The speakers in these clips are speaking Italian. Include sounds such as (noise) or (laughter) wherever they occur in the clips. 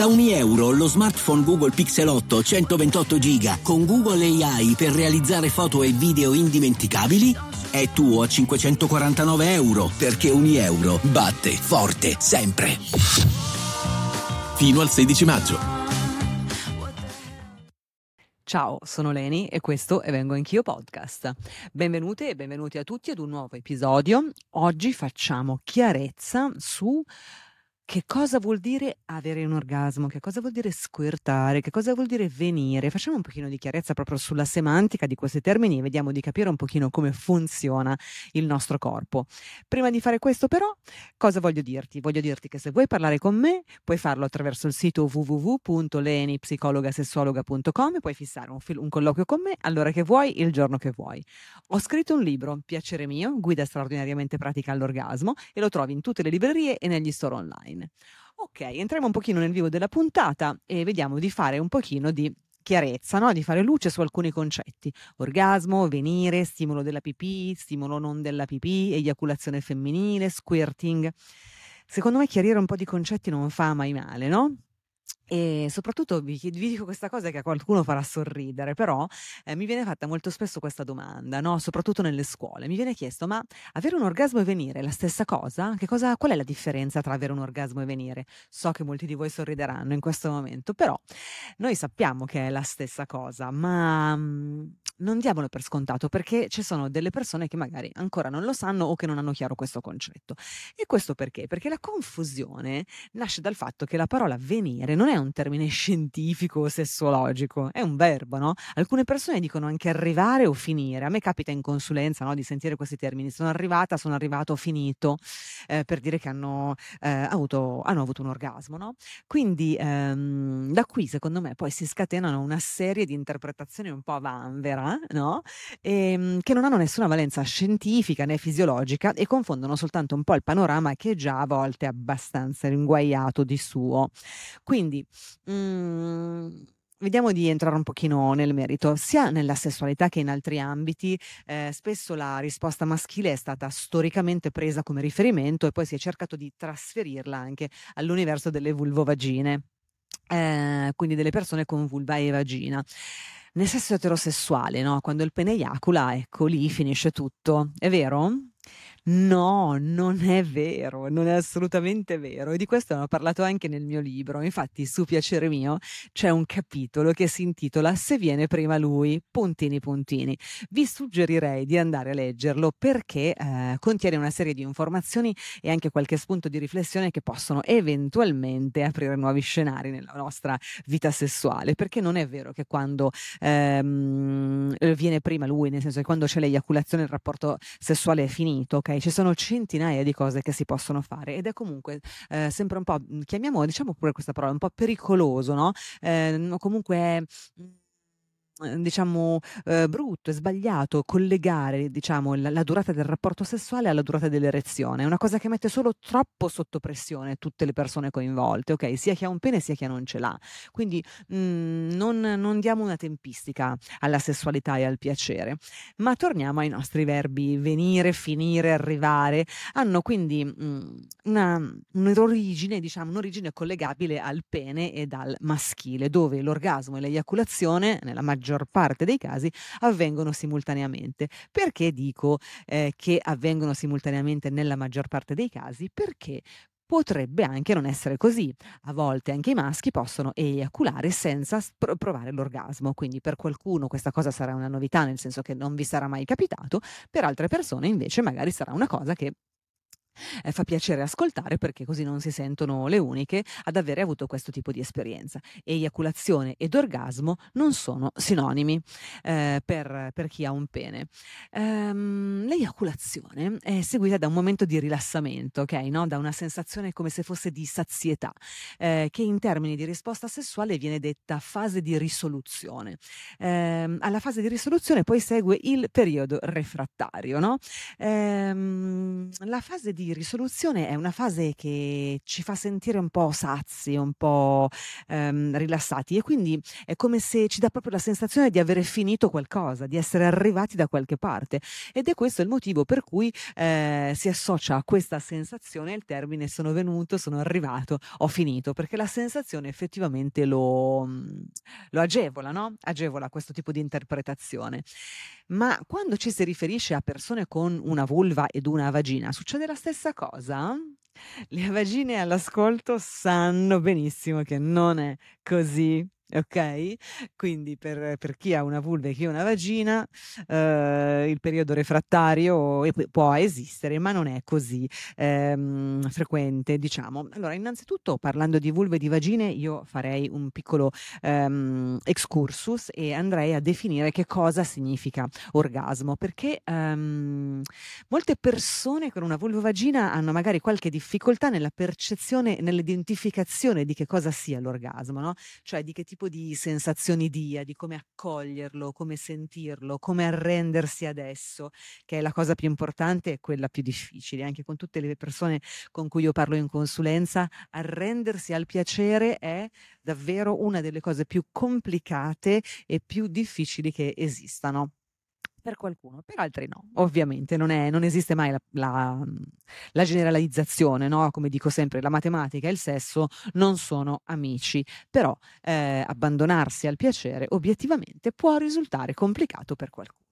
Da ogni euro lo smartphone Google Pixel 8 128 GB con Google AI per realizzare foto e video indimenticabili è tuo a 549 euro perché ogni euro batte forte sempre. Fino al 16 maggio. Ciao, sono Leni e questo è Vengo Anch'io Podcast. Benvenute e benvenuti a tutti ad un nuovo episodio. Oggi facciamo chiarezza su che cosa vuol dire avere un orgasmo? Che cosa vuol dire squirtare? Che cosa vuol dire venire? Facciamo un pochino di chiarezza proprio sulla semantica di questi termini e vediamo di capire un pochino come funziona il nostro corpo. Prima di fare questo però, cosa voglio dirti? Voglio dirti che se vuoi parlare con me, puoi farlo attraverso il sito www.lenipsicologasessuologa.com puoi fissare un, fil- un colloquio con me all'ora che vuoi, il giorno che vuoi. Ho scritto un libro, Piacere mio, guida straordinariamente pratica all'orgasmo e lo trovi in tutte le librerie e negli store online bene. Ok, entriamo un pochino nel vivo della puntata e vediamo di fare un pochino di chiarezza, no? di fare luce su alcuni concetti. Orgasmo, venire, stimolo della pipì, stimolo non della pipì, eiaculazione femminile, squirting. Secondo me chiarire un po' di concetti non fa mai male, no? E soprattutto vi, vi dico questa cosa che a qualcuno farà sorridere, però eh, mi viene fatta molto spesso questa domanda, no? soprattutto nelle scuole. Mi viene chiesto: ma avere un orgasmo e venire è la stessa cosa? cosa? Qual è la differenza tra avere un orgasmo e venire? So che molti di voi sorrideranno in questo momento, però noi sappiamo che è la stessa cosa, ma mm, non diamolo per scontato perché ci sono delle persone che magari ancora non lo sanno o che non hanno chiaro questo concetto. E questo perché? Perché la confusione nasce dal fatto che la parola venire non è un termine scientifico o sessuologico, è un verbo, no? Alcune persone dicono anche arrivare o finire. A me capita in consulenza no, di sentire questi termini. Sono arrivata, sono arrivato, ho finito, eh, per dire che hanno, eh, avuto, hanno, avuto, un orgasmo, no? Quindi ehm, da qui, secondo me, poi si scatenano una serie di interpretazioni un po' a vanvera, no? E, ehm, che non hanno nessuna valenza scientifica né fisiologica e confondono soltanto un po' il panorama che già a volte è abbastanza ringuaiato di suo. Quindi, mhmm, vediamo di entrare un pochino nel merito. Sia nella sessualità che in altri ambiti, ehm, spesso la risposta maschile è stata storicamente presa come riferimento e poi si è cercato di trasferirla anche all'universo delle vulvovagine, ehm, quindi delle persone con vulva e vagina. Nel sesso eterosessuale, no, quando il pene eiacula, ecco lì finisce tutto. È vero? No, non è vero, non è assolutamente vero e di questo ne ho parlato anche nel mio libro. Infatti su Piacere mio c'è un capitolo che si intitola Se viene prima lui, puntini puntini. Vi suggerirei di andare a leggerlo perché eh, contiene una serie di informazioni e anche qualche spunto di riflessione che possono eventualmente aprire nuovi scenari nella nostra vita sessuale, perché non è vero che quando ehm, viene prima lui, nel senso che quando c'è l'eiaculazione il rapporto sessuale è finito, ok? Ci sono centinaia di cose che si possono fare ed è comunque eh, sempre un po', chiamiamo, diciamo pure questa parola, un po' pericoloso, no? Eh, comunque Ehm, diciamo, eh, brutto e sbagliato collegare, diciamo, la, la, durata del rapporto sessuale alla durata dell'erezione. È una cosa che mette solo troppo sotto pressione tutte le persone coinvolte, ok? Sia chi ha un pene sia chi non ce l'ha. Quindi mh, mm, non, non, diamo una tempistica alla sessualità e al piacere. Ma torniamo ai nostri verbi venire, finire, arrivare. Hanno quindi mh, mm, una, un'origine, diciamo, un'origine collegabile al pene ed al maschile, dove l'orgasmo e l'eiaculazione, nella maggior maggior parte dei casi avvengono simultaneamente. Perché dico eh, che avvengono simultaneamente nella maggior parte dei casi? Perché potrebbe anche non essere così. A volte anche i maschi possono eiaculare senza provare l'orgasmo, quindi per qualcuno questa cosa sarà una novità, nel senso che non vi sarà mai capitato, per altre persone invece magari sarà una cosa che eh, fa piacere ascoltare perché così non si sentono le uniche ad avere avuto questo tipo di esperienza. Eiaculazione ed orgasmo non sono sinonimi eh, per, per, chi ha un pene. Ehm, l'eiaculazione è seguita da un momento di rilassamento, ok? No? Da una sensazione come se fosse di sazietà, eh, che in termini di risposta sessuale viene detta fase di risoluzione. Ehm, alla fase di risoluzione poi segue il periodo refrattario, no? Ehm, la fase di risoluzione è una fase che ci fa sentire un po' sazi, un po', ehm, rilassati e quindi è come se ci dà proprio la sensazione di avere finito qualcosa, di essere arrivati da qualche parte ed è questo il motivo per cui, ehm, si associa a questa sensazione il termine "sono venuto, sono arrivato, ho finito", perché la sensazione effettivamente lo mhmm, lo agevola, no, agevola questo tipo di interpretazione. Ma quando ci si riferisce a persone con una vulva ed una vagina, succede la stessa cosa? Le vagine all'ascolto sanno benissimo che non è così. Okay? Quindi per per chi ha una vulva e chi ha una vagina, uhm, il periodo refrattario e può esistere, ma non è così, ehm, frequente, diciamo. Allora, innanzitutto parlando di vulve e di vagine, io farei un piccolo, ehm, excursus e andrei a definire che cosa significa orgasmo, perché, ehm, molte persone con una vulvo-vagina hanno magari qualche difficoltà nella percezione nell'identificazione di che cosa sia l'orgasmo, no, cioè di che tipo di sensazioni dia, di come accoglierlo, come sentirlo, come arrendersi ad esso, che è la cosa più importante e quella più difficile. Anche con tutte le persone con cui io parlo in consulenza, arrendersi al piacere è davvero una delle cose più complicate e più difficili che esistano. Per qualcuno, per altri no. Ovviamente non è non esiste mai la la mhmm, la generalizzazione, no, come dico sempre, la matematica e il sesso non sono amici, però, ehm, abbandonarsi al piacere obiettivamente può risultare complicato per qualcuno.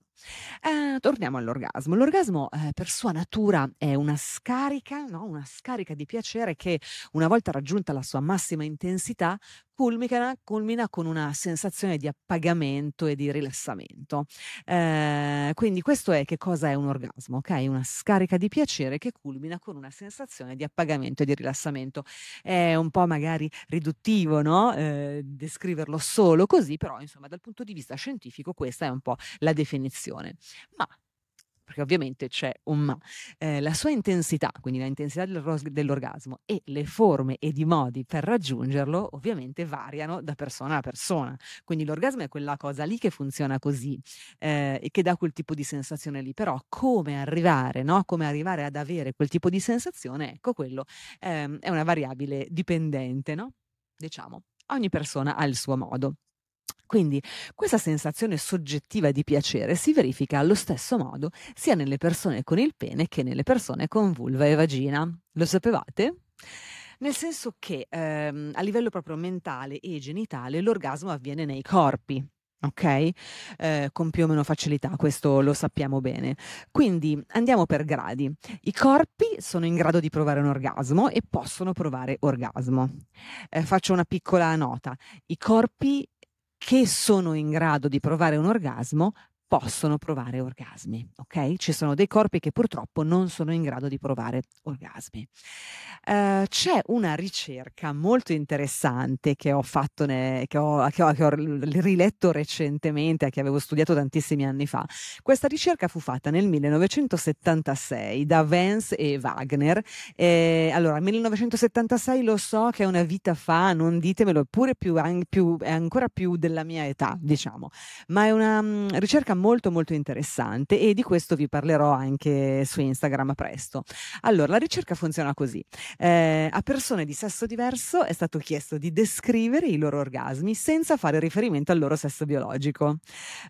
Ehm, torniamo all'orgasmo. L'orgasmo, ehm, per sua natura è una scarica, no, una scarica di piacere che una volta raggiunta la sua massima intensità culmina culmina con una sensazione di appagamento e di rilassamento. Ehm, quindi questo è che cosa è un orgasmo, okay, una scarica di piacere che culmina con una sensazione di appagamento e di rilassamento. È un po' magari riduttivo, no, ehm, descriverlo solo così, però insomma dal punto di vista scientifico questa è un po' la definizione. Ma perché ovviamente c'è un ma. Ehm, la sua intensità, quindi la intensità dell'orgas dell'orgasmo e le forme ed i modi per raggiungerlo ovviamente variano da persona a persona. Quindi l'orgasmo è quella cosa lì che funziona così, ehm, e che dà quel tipo di sensazione lì, però come arrivare, no, come arrivare ad avere quel tipo di sensazione, ecco quello, ehm, è una variabile dipendente, no, diciamo. Ogni persona ha il suo modo. Quindi questa sensazione soggettiva di piacere si verifica allo stesso modo sia nelle persone con il pene che nelle persone con vulva e vagina. Lo sapevate? Nel senso che, ehm, a livello proprio mentale e genitale l'orgasmo avviene nei corpi, okay, ehm, con più o meno facilità, questo lo sappiamo bene. Quindi andiamo per gradi. I corpi sono in grado di provare un orgasmo e possono provare orgasmo. Ehm, faccio una piccola nota: i corpi che sono in grado di provare un orgasmo possono provare orgasmi, ok? Ci sono dei corpi che purtroppo non sono in grado di provare orgasmi. Ehm, c'è una ricerca molto interessante che ho fatto ne che ho che ho che ho riletto recentemente, che avevo studiato tantissimi anni fa. Questa ricerca fu fatta nel 1976 da Vance e Wagner. Ehm, allora 1976 lo so che è una vita fa, non ditemelo, eppure più più è ancora più della mia età, diciamo, ma è una, mhmm, ricerca molto, molto interessante e di questo vi parlerò anche su Instagram presto. Allora, la ricerca funziona così: ehm, a persone di sesso diverso è stato chiesto di descrivere i loro orgasmi senza fare riferimento al loro sesso biologico.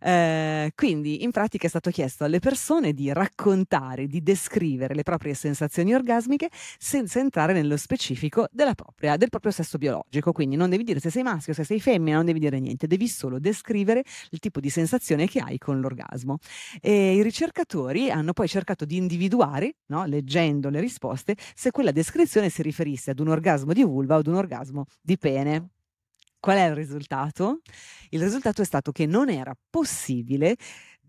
Ehm, quindi in pratica è stato chiesto alle persone di raccontare, di descrivere le proprie sensazioni orgasmiche senza entrare nello specifico propria del proprio sesso biologico. Quindi non devi dire se sei maschio, se sei femmina, non devi dire niente, devi solo descrivere il tipo di sensazione che hai con l'orgasmo. E i ricercatori hanno poi cercato di individuare, no, leggendo le risposte, se quella descrizione si riferisse ad un orgasmo di vulva o ad un orgasmo di pene. Qual è il risultato? Il risultato è stato che non era possibile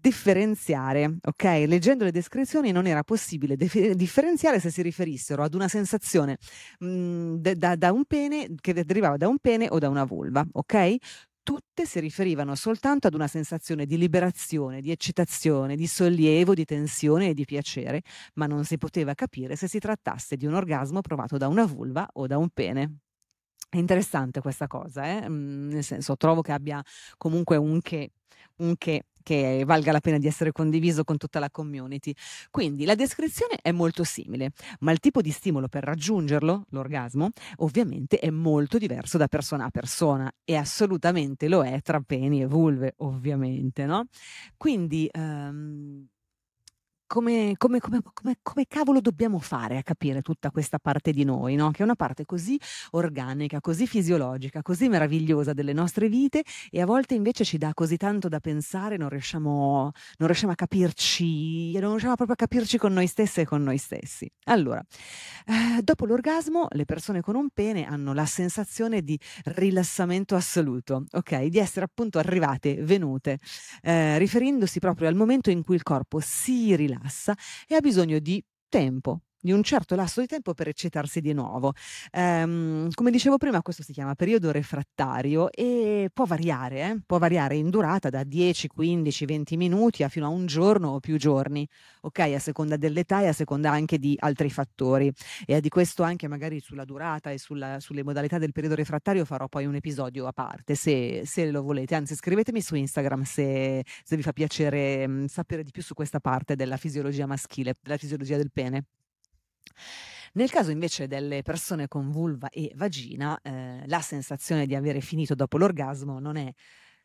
differenziare, ok? Leggendo le descrizioni non era possibile defe- differenziare se si riferissero ad una sensazione mh, de- da, da un pene che derivava da un pene o da una vulva, ok? Tutte si riferivano soltanto ad una sensazione di liberazione, di eccitazione, di sollievo, di tensione e di piacere, ma non si poteva capire se si trattasse di un orgasmo provato da una vulva o da un pene. È interessante questa cosa, eh? Mhmm, nel senso trovo che abbia comunque un che un che che valga la pena di essere condiviso con tutta la community. Quindi la descrizione è molto simile, ma il tipo di stimolo per raggiungerlo, l'orgasmo, ovviamente è molto diverso da persona a persona e assolutamente lo è tra peni e vulve, ovviamente, no? Quindi, ehm come, come, come, come, come cavolo dobbiamo fare a capire tutta questa parte di noi, no? che è una parte così organica, così fisiologica, così meravigliosa delle nostre vite e a volte invece ci dà così tanto da pensare, non riusciamo, non riusciamo a capirci, non riusciamo proprio a capirci con noi stesse e con noi stessi. Allora, eh, dopo l'orgasmo le persone con un pene hanno la sensazione di rilassamento assoluto, ok? Di essere appunto arrivate, venute, eh, riferendosi proprio al momento in cui il corpo si rilassa rilassa e ha bisogno di tempo di un certo lasso di tempo per eccitarsi di nuovo. Ehm, come dicevo prima, questo si chiama periodo refrattario e può variare, eh? può variare in durata da 10, 15, 20 minuti a fino a un giorno o più giorni, ok? A seconda dell'età e a seconda anche di altri fattori. E di questo anche magari sulla durata e sulla, sulle modalità del periodo refrattario farò poi un episodio a parte, se, se lo volete. Anzi, scrivetemi su Instagram se, se vi fa piacere mh, sapere di più su questa parte della fisiologia maschile, della fisiologia del pene. Nel caso invece delle persone con vulva e vagina, eh, la sensazione di avere finito dopo l'orgasmo non è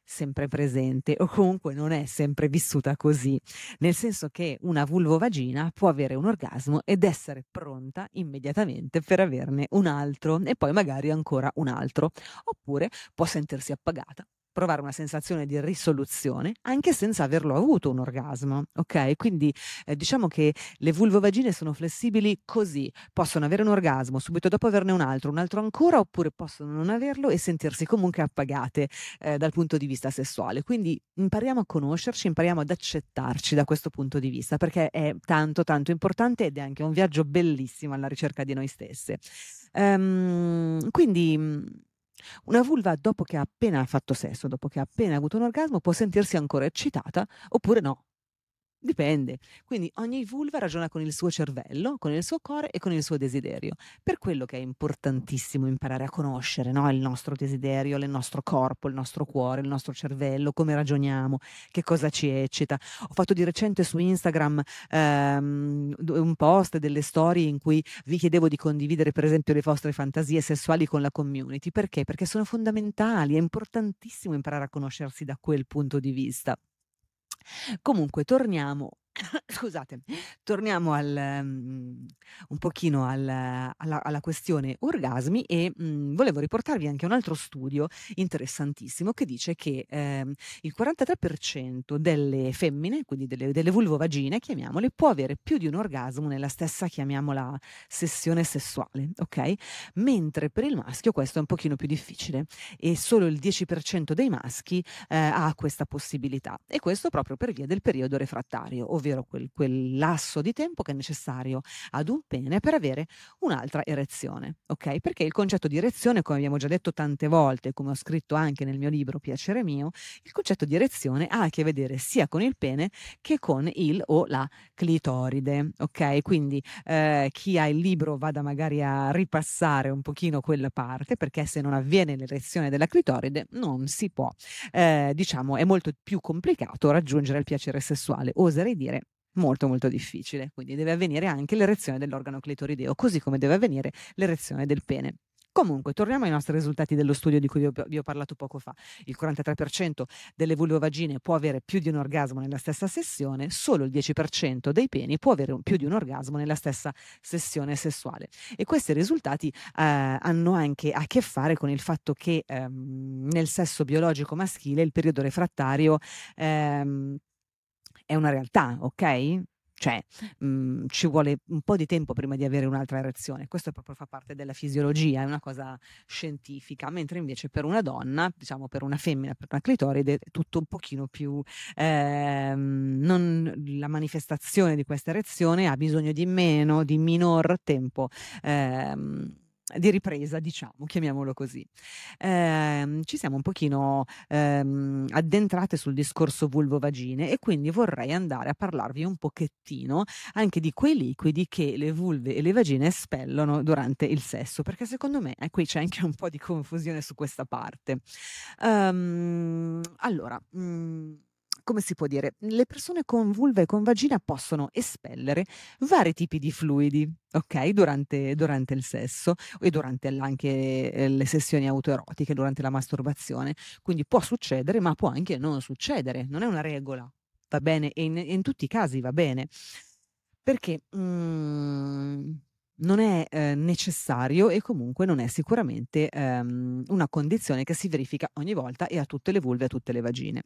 sempre presente o comunque non è sempre vissuta così, nel senso che una vulvovagina può avere un orgasmo ed essere pronta immediatamente per averne un altro e poi magari ancora un altro, oppure può sentirsi appagata provare una sensazione di risoluzione anche senza averlo avuto un orgasmo, ok? Quindi eh, diciamo che le vulvovagine sono flessibili così, possono avere un orgasmo, subito dopo averne un altro, un altro ancora, oppure possono non averlo e sentirsi comunque appagate eh, dal punto di vista sessuale. Quindi impariamo a conoscerci, impariamo ad accettarci da questo punto di vista, perché è tanto tanto importante ed è anche un viaggio bellissimo alla ricerca di noi stesse. Um, quindi una vulva dopo che ha appena fatto sesso, dopo che ha appena avuto un orgasmo, può sentirsi ancora eccitata oppure no. Dipende. Quindi ogni vulva ragiona con il suo cervello, con il suo cuore e con il suo desiderio. Per quello che è importantissimo imparare a conoscere no? il nostro desiderio, il nostro corpo, il nostro cuore, il nostro cervello, come ragioniamo, che cosa ci eccita. Ho fatto di recente su Instagram ehm, un post delle storie in cui vi chiedevo di condividere per esempio le vostre fantasie sessuali con la community. Perché? Perché sono fondamentali, è importantissimo imparare a conoscersi da quel punto di vista. Comunque torniamo (coughs) Scusate, torniamo al mhmm, un pochino al alla alla questione orgasmi e, mhmm, volevo riportarvi anche un altro studio interessantissimo che dice che, ehm, il 43% delle femmine, quindi delle delle vulvovagine, chiamiamole, può avere più di un orgasmo nella stessa, chiamiamola, sessione sessuale, okay, mentre per il maschio questo è un pochino più difficile e solo il 10% dei maschi, ehm, ha questa possibilità e questo proprio per via del periodo refrattario, ovvero quel, quel lasso di tempo che è necessario ad un pene per avere un'altra erezione, ok? Perché il concetto di erezione, come abbiamo già detto tante volte, come ho scritto anche nel mio libro Piacere mio, il concetto di erezione ha a che vedere sia con il pene che con il o la clitoride, ok? Quindi eh, chi ha il libro vada magari a ripassare un pochino quella parte, perché se non avviene l'erezione della clitoride non si può, eh, diciamo, è molto più complicato raggiungere il piacere sessuale, oserei dire molto molto difficile, quindi deve avvenire anche l'erezione dell'organo clitorideo, così come deve avvenire l'erezione del pene. Comunque, torniamo ai nostri risultati dello studio di cui vi ho, parlato poco fa. Il 43% delle vulvovagine può avere più di un orgasmo nella stessa sessione, solo il 10% dei peni può avere più di un orgasmo nella stessa sessione sessuale. E questi risultati eh, hanno anche a che fare con il fatto che ehm, nel sesso biologico maschile il periodo refrattario ehm, è una realtà, ok? Cioè, mhmm, ci vuole un po' di tempo prima di avere un'altra erezione. Questo proprio fa parte della fisiologia, è una cosa scientifica, mentre invece per una donna, diciamo per una femmina, per una clitoride, è tutto un pochino più ehm, non la manifestazione di questa erezione ha bisogno di meno, di minor tempo, ehm di ripresa, diciamo, chiamiamolo così. Eh, ci siamo un pochino ehm, addentrate sul discorso vulvovagine e quindi vorrei andare a parlarvi un pochettino anche di quei liquidi che le vulve e le vagine espellono durante il sesso, perché secondo me eh, qui c'è anche un po' di confusione su questa parte. Um, allora, mh, mm, come si può dire, le persone con vulva e con vagina possono espellere vari tipi di fluidi, ok? Durante, durante il sesso e durante anche eh, le sessioni autoerotiche, durante la masturbazione. Quindi può succedere, ma può anche non succedere, non è una regola, va bene? E in, in tutti i casi va bene. Perché mm, non è eh, necessario e comunque non è sicuramente ehm, una condizione che si verifica ogni volta e a tutte le vulve e a tutte le vagine.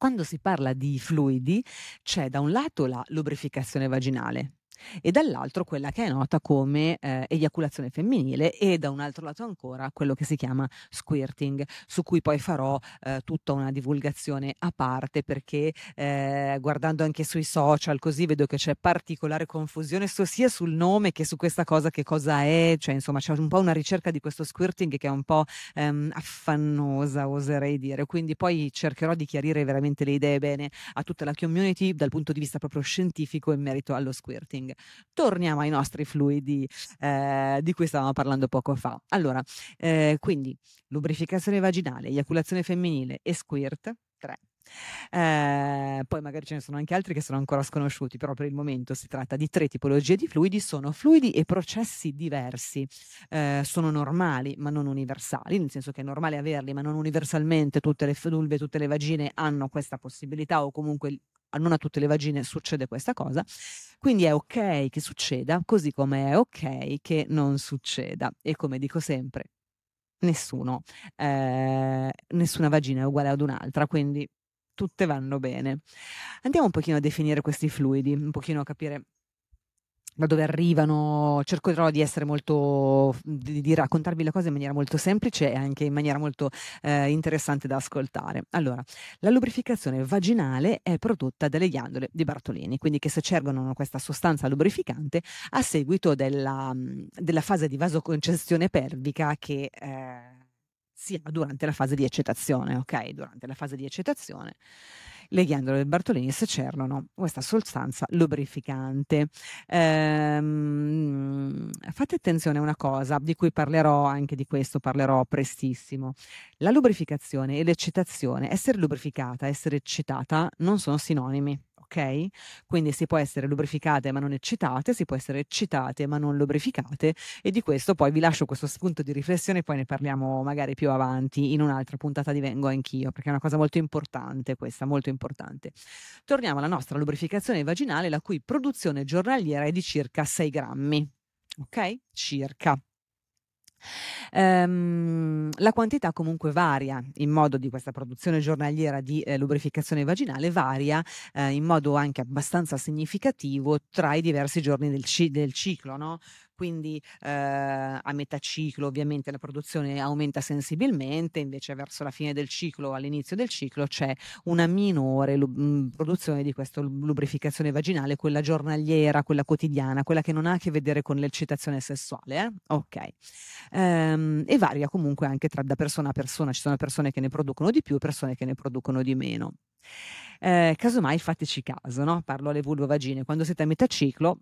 Quando si parla di fluidi c'è da un lato la lubrificazione vaginale, e dall'altro quella che è nota come eh, eiaculazione femminile e da un altro lato ancora quello che si chiama squirting, su cui poi farò eh, tutta una divulgazione a parte perché eh, guardando anche sui social così vedo che c'è particolare confusione sia sul nome che su questa cosa che cosa è, cioè insomma c'è un po' una ricerca di questo squirting che è un po' ehm, affannosa oserei dire, quindi poi cercherò di chiarire veramente le idee bene a tutta la community dal punto di vista proprio scientifico in merito allo squirting. Torniamo ai nostri fluidi eh, di cui stavamo parlando poco fa. Allora, eh, quindi lubrificazione vaginale, eiaculazione femminile e squirt, 3. Eh, poi magari ce ne sono anche altri che sono ancora sconosciuti, però per il momento si tratta di tre tipologie di fluidi, sono fluidi e processi diversi, eh, sono normali ma non universali, nel senso che è normale averli ma non universalmente tutte le vulve, tutte le vagine hanno questa possibilità o comunque non a tutte le vagine succede questa cosa, quindi è ok che succeda, così come è ok che non succeda. E come dico sempre, nessuno, eh, nessuna vagina è uguale ad un'altra, quindi tutte vanno bene. Andiamo un pochino a definire questi fluidi, un pochino a capire da dove arrivano, cercherò di essere molto, di, di, raccontarvi le cose in maniera molto semplice e anche in maniera molto eh, interessante da ascoltare. Allora, la lubrificazione vaginale è prodotta dalle ghiandole di Bartolini, quindi che secergono questa sostanza lubrificante a seguito della, della fase di vasoconcessione pelvica che eh, si ha durante la fase di eccitazione, ok? Durante la fase di eccitazione le ghiandole del Bartolini secernono questa sostanza lubrificante. Ehm, fate attenzione a una cosa di cui parlerò, anche di questo parlerò prestissimo. La lubrificazione e l'eccitazione, essere lubrificata, essere eccitata non sono sinonimi ok? Quindi si può essere lubrificate ma non eccitate, si può essere eccitate ma non lubrificate e di questo poi vi lascio questo spunto di riflessione, poi ne parliamo magari più avanti in un'altra puntata di Vengo Anch'io, perché è una cosa molto importante questa, molto importante. Torniamo alla nostra lubrificazione vaginale, la cui produzione giornaliera è di circa 6 grammi, ok? Circa. Ehm, la quantità comunque varia in modo di questa produzione giornaliera di eh, lubrificazione vaginale varia eh, in modo anche abbastanza significativo tra i diversi giorni del, ci- del ciclo, no? Quindi eh, a metà ciclo ovviamente la produzione aumenta sensibilmente, invece verso la fine del ciclo, all'inizio del ciclo c'è una minore lu- mm, produzione di questa lubrificazione vaginale, quella giornaliera, quella quotidiana, quella che non ha a che vedere con l'eccitazione sessuale. Eh? Ok. Ehm, e varia comunque anche tra, da persona a persona, ci sono persone che ne producono di più e persone che ne producono di meno. Eh, casomai fateci caso, no? parlo alle vulvovagine, quando siete a metà ciclo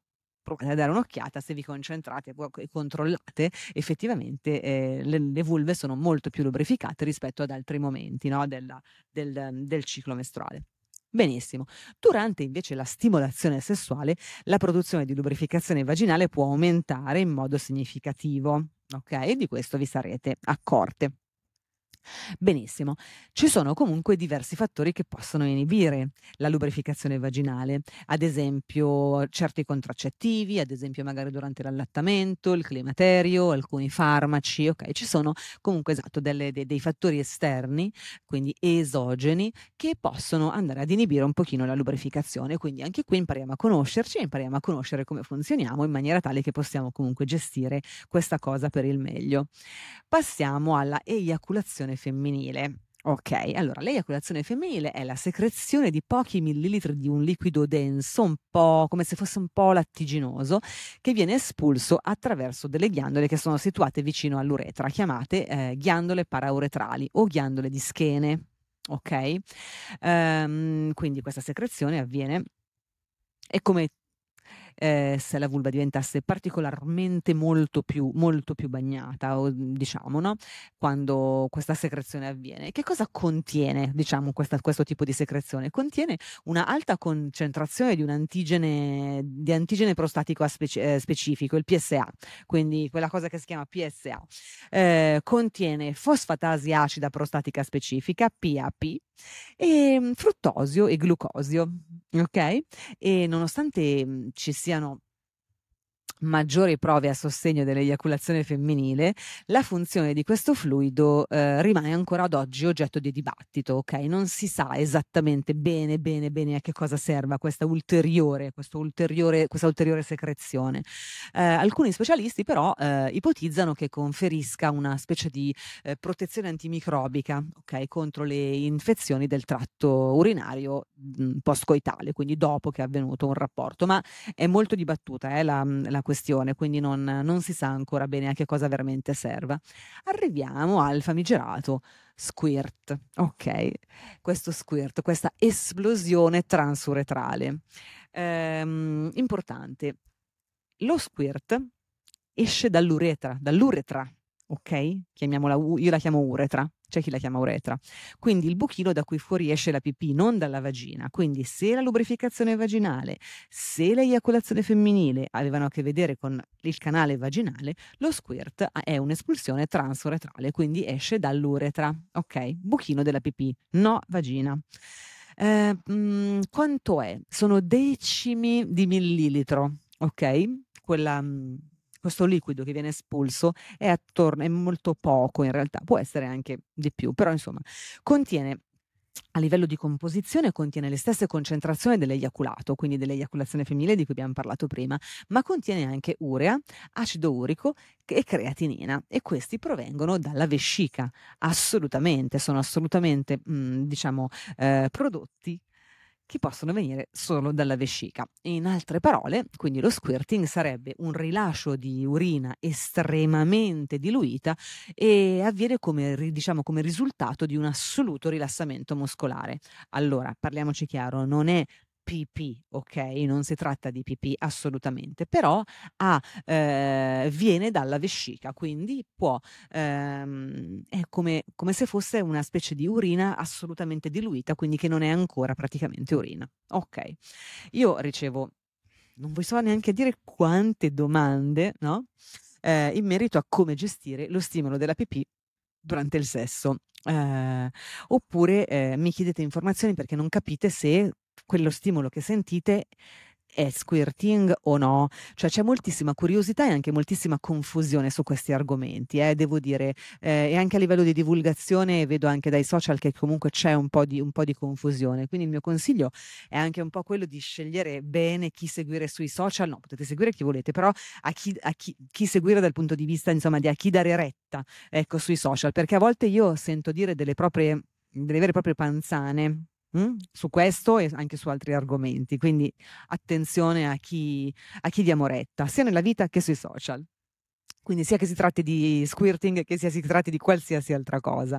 provate a dare un'occhiata se vi concentrate e controllate effettivamente eh, le, le, vulve sono molto più lubrificate rispetto ad altri momenti no, della, del, del ciclo mestruale. Benissimo. Durante invece la stimolazione sessuale, la produzione di lubrificazione vaginale può aumentare in modo significativo. Ok? Di questo vi sarete accorte. Benissimo, ci sono comunque diversi fattori che possono inibire la lubrificazione vaginale, ad esempio certi contraccettivi, ad esempio magari durante l'allattamento, il climaterio, alcuni farmaci, ok? Ci sono comunque esatto delle, dei, dei fattori esterni, quindi esogeni, che possono andare ad inibire un pochino la lubrificazione, quindi anche qui impariamo a conoscerci impariamo a conoscere come funzioniamo in maniera tale che possiamo comunque gestire questa cosa per il meglio. Passiamo alla eiaculazione femminile. Ok, allora l'eiaculazione femminile è la secrezione di pochi millilitri di un liquido denso, un po' come se fosse un po' lattiginoso, che viene espulso attraverso delle ghiandole che sono situate vicino all'uretra, chiamate eh, ghiandole parauretrali o ghiandole di schene. Ok? Um, quindi questa secrezione avviene e come eh, se la vulva diventasse particolarmente molto più, molto più bagnata, o, diciamo, no? quando questa secrezione avviene. Che cosa contiene, diciamo, questa, questo tipo di secrezione? Contiene una alta concentrazione di un antigene, di antigene prostatico speci- eh, specifico, il PSA, quindi quella cosa che si chiama PSA. Eh, contiene fosfatasi acida prostatica specifica, PAP, e mm, fruttosio e glucosio, ok? E nonostante mm, ci siano maggiori prove a sostegno dell'eiaculazione femminile, la funzione di questo fluido eh, rimane ancora ad oggi oggetto di dibattito, ok? Non si sa esattamente bene, bene, bene a che cosa serva questa ulteriore, ulteriore, questa ulteriore secrezione. Eh, alcuni specialisti però eh, ipotizzano che conferisca una specie di eh, protezione antimicrobica, ok? Contro le infezioni del tratto urinario mh, postcoitale, quindi dopo che è avvenuto un rapporto, ma è molto dibattuta eh, la, la questione, quindi non, non si sa ancora bene a che cosa veramente serva. Arriviamo al famigerato squirt, ok? Questo squirt, questa esplosione transuretrale. Ehm, importante, lo squirt esce dall'uretra, dall'uretra, ok? Chiamiamola, io la chiamo uretra, c'è chi la chiama uretra. Quindi il buchino da cui fuoriesce la pipì, non dalla vagina. Quindi se la lubrificazione vaginale, se l'eiaculazione femminile avevano a che vedere con il canale vaginale, lo squirt è un'espulsione transuretrale, quindi esce dall'uretra, ok? Buchino della pipì, no vagina. Eh, mh, mm, quanto è? Sono decimi di millilitro, ok? Quella... Mh, mm, questo liquido che viene espulso è attorno, è molto poco in realtà, può essere anche di più, però insomma contiene a livello di composizione contiene le stesse concentrazioni dell'eiaculato, quindi dell'eiaculazione femminile di cui abbiamo parlato prima, ma contiene anche urea, acido urico e creatinina e questi provengono dalla vescica, assolutamente, sono assolutamente mh, mm, diciamo eh, prodotti che possono venire solo dalla vescica. In altre parole, quindi lo squirting sarebbe un rilascio di urina estremamente diluita e avviene come, diciamo, come risultato di un assoluto rilassamento muscolare. Allora, parliamoci chiaro, non è pipì, ok? Non si tratta di pipì assolutamente, però ha, eh, viene dalla vescica, quindi può, ehm, è come, come se fosse una specie di urina assolutamente diluita, quindi che non è ancora praticamente urina. Ok, io ricevo, non vi so neanche dire quante domande, no? Eh, in merito a come gestire lo stimolo della pipì durante il sesso. Eh, oppure eh, mi chiedete informazioni perché non capite se quello stimolo che sentite è squirting o no? Cioè c'è moltissima curiosità e anche moltissima confusione su questi argomenti, eh, devo dire, eh, e anche a livello di divulgazione vedo anche dai social che comunque c'è un po, di, un po' di confusione, quindi il mio consiglio è anche un po' quello di scegliere bene chi seguire sui social, no, potete seguire chi volete, però a chi, a chi, chi seguire dal punto di vista, insomma, di a chi dare retta, ecco, sui social, perché a volte io sento dire delle proprie, delle vere e proprie panzane Mh? Su questo e anche su altri argomenti, quindi attenzione a chi, a chi diamo retta, sia nella vita che sui social. Quindi sia che si tratti di squirting che sia si tratti di qualsiasi altra cosa.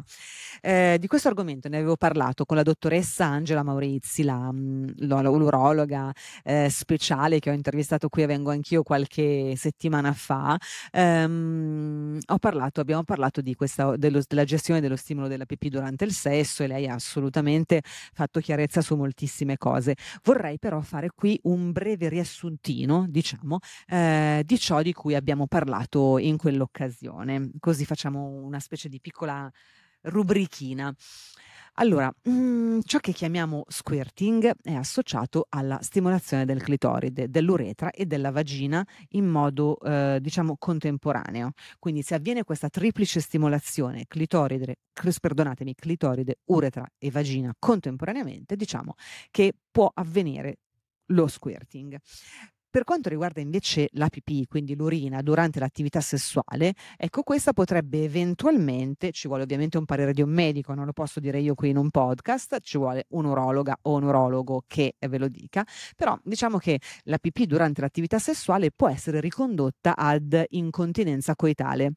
Eh, di questo argomento ne avevo parlato con la dottoressa Angela Maurizi, la, mm, l'urologa eh, speciale che ho intervistato qui e vengo anch'io qualche settimana fa. Um, parlato, abbiamo parlato questa, dello, della gestione dello stimolo della pipì durante il sesso e lei ha assolutamente fatto chiarezza su moltissime cose. Vorrei però fare qui un breve riassuntino, diciamo, eh, di ciò di cui abbiamo parlato in quell'occasione. Così facciamo una specie di piccola rubrichina. Allora, mh, mm, ciò che chiamiamo squirting è associato alla stimolazione del clitoride, dell'uretra e della vagina in modo, eh, diciamo, contemporaneo. Quindi se avviene questa triplice stimolazione, clitoride, perdonatemi, clitoride, uretra e vagina contemporaneamente, diciamo che può avvenire lo squirting. Per quanto riguarda invece la pipì, quindi l'urina durante l'attività sessuale, ecco questa potrebbe eventualmente, ci vuole ovviamente un parere di un medico, non lo posso dire io qui in un podcast, ci vuole un urologa o un urologo che ve lo dica, però diciamo che la pipì durante l'attività sessuale può essere ricondotta ad incontinenza coitale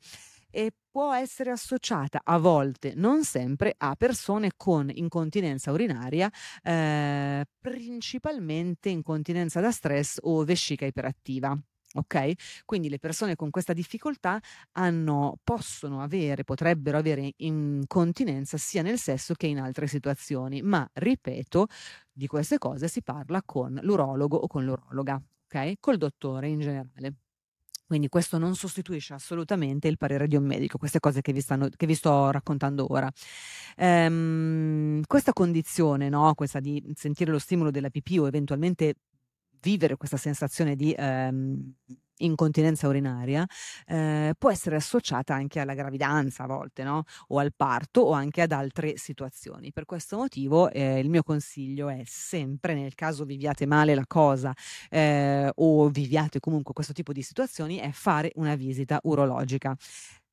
e può essere associata a volte, non sempre, a persone con incontinenza urinaria, eh, principalmente incontinenza da stress o vescica iperattiva. Ok? Quindi le persone con questa difficoltà hanno, possono avere, potrebbero avere incontinenza sia nel sesso che in altre situazioni, ma ripeto, di queste cose si parla con l'urologo o con l'urologa, ok? Col dottore in generale. Quindi questo non sostituisce assolutamente il parere di un medico, queste cose che vi, stanno, che vi sto raccontando ora. Ehm, questa condizione, no? questa di sentire lo stimolo della pipì o eventualmente vivere questa sensazione di ehm, incontinenza urinaria eh, può essere associata anche alla gravidanza a volte, no? o al parto o anche ad altre situazioni. Per questo motivo eh, il mio consiglio è sempre, nel caso viviate male la cosa eh, o viviate comunque questo tipo di situazioni, è fare una visita urologica.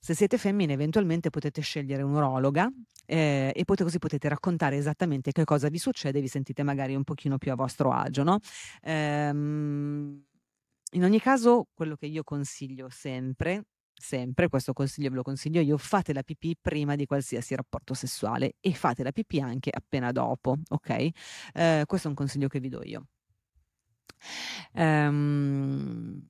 Se siete femmine, eventualmente potete scegliere un'urologa eh, e poi così potete raccontare esattamente che cosa vi succede, vi sentite magari un pochino più a vostro agio, no? Ehm, in ogni caso, quello che io consiglio sempre, sempre, questo consiglio ve lo consiglio io, fate la pipì prima di qualsiasi rapporto sessuale e fate la pipì anche appena dopo, ok? Eh, questo è un consiglio che vi do io. Um,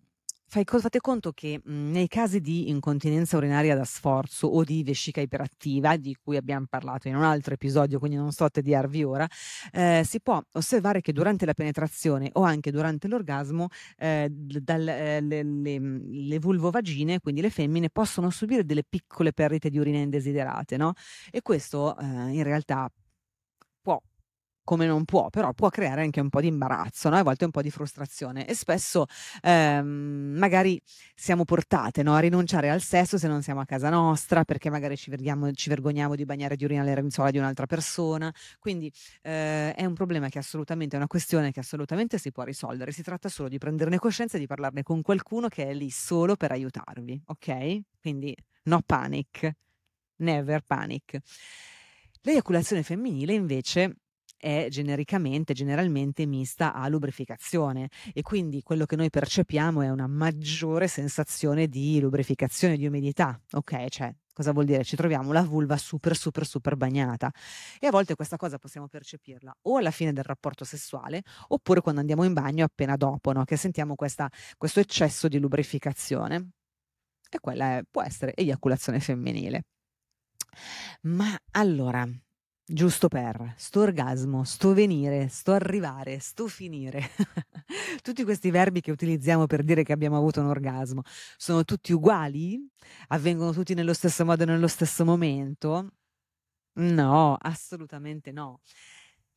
Fai, fate conto che mh, mhmm, nei casi di incontinenza urinaria da sforzo o di vescica iperattiva, di cui abbiamo parlato in un altro episodio, quindi non sto a tediarvi ora, eh, si può osservare che durante la penetrazione o anche durante l'orgasmo eh, dal, eh, le, le, le, vulvovagine, quindi le femmine, possono subire delle piccole perdite di urina indesiderate, no? E questo eh, in realtà come non può, però può creare anche un po' di imbarazzo, no? a volte un po' di frustrazione e spesso ehm, magari siamo portate no? a rinunciare al sesso se non siamo a casa nostra perché magari ci, ci vergogniamo di bagnare di urina le lenzuola di un'altra persona, quindi eh, è un problema che assolutamente, è una questione che assolutamente si può risolvere, si tratta solo di prenderne coscienza e di parlarne con qualcuno che è lì solo per aiutarvi, ok? Quindi no panic, never panic. L'eiaculazione femminile invece è genericamente, generalmente mista a lubrificazione e quindi quello che noi percepiamo è una maggiore sensazione di lubrificazione, di umidità, ok? Cioè, cosa vuol dire? Ci troviamo la vulva super, super, super bagnata e a volte questa cosa possiamo percepirla o alla fine del rapporto sessuale oppure quando andiamo in bagno appena dopo, no? Che sentiamo questa, questo eccesso di lubrificazione. E quella è, può essere eiaculazione femminile. Ma allora, Giusto per, sto orgasmo, sto venire, sto arrivare, sto finire. (laughs) tutti questi verbi che utilizziamo per dire che abbiamo avuto un orgasmo sono tutti uguali? Avvengono tutti nello stesso modo e nello stesso momento? No, assolutamente no.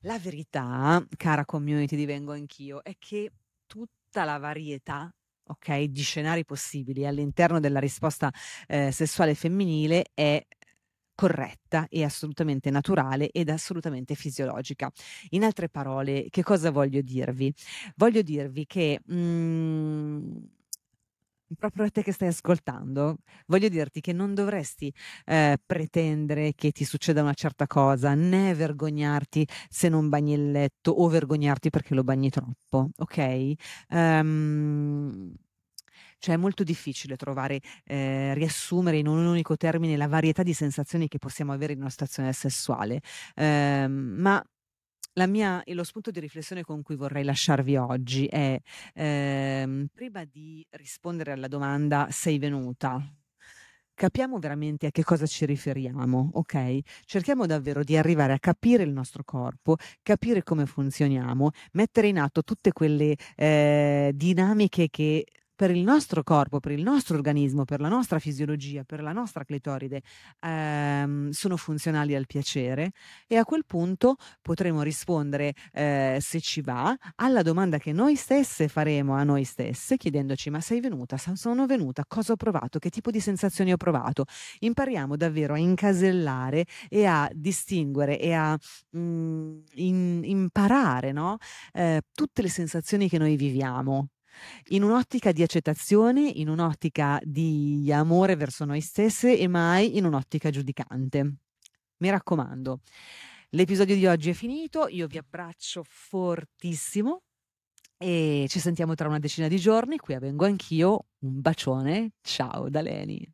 La verità, cara community divengo anch'io, è che tutta la varietà ok, di scenari possibili all'interno della risposta eh, sessuale femminile è corretta e assolutamente naturale ed assolutamente fisiologica. In altre parole, che cosa voglio dirvi? Voglio dirvi che mm, proprio a te che stai ascoltando, voglio dirti che non dovresti eh, pretendere che ti succeda una certa cosa, né vergognarti se non bagni il letto o vergognarti perché lo bagni troppo, ok? Um, cioè è molto difficile trovare, eh, riassumere in un unico termine la varietà di sensazioni che possiamo avere in una situazione sessuale. Eh, ma la mia, lo spunto di riflessione con cui vorrei lasciarvi oggi è, ehm, prima di rispondere alla domanda sei venuta, capiamo veramente a che cosa ci riferiamo, ok? Cerchiamo davvero di arrivare a capire il nostro corpo, capire come funzioniamo, mettere in atto tutte quelle eh, dinamiche che per il nostro corpo, per il nostro organismo, per la nostra fisiologia, per la nostra clitoride, ehm, sono funzionali al piacere e a quel punto potremo rispondere, eh, se ci va, alla domanda che noi stesse faremo a noi stesse, chiedendoci ma sei venuta, sono venuta, cosa ho provato, che tipo di sensazioni ho provato. Impariamo davvero a incasellare e a distinguere e a mh, mm, in, imparare no? eh, tutte le sensazioni che noi viviamo in un'ottica di accettazione, in un'ottica di amore verso noi stesse e mai in un'ottica giudicante. Mi raccomando, l'episodio di oggi è finito, io vi abbraccio fortissimo e ci sentiamo tra una decina di giorni, qui avvengo anch'io, un bacione, ciao da Leni.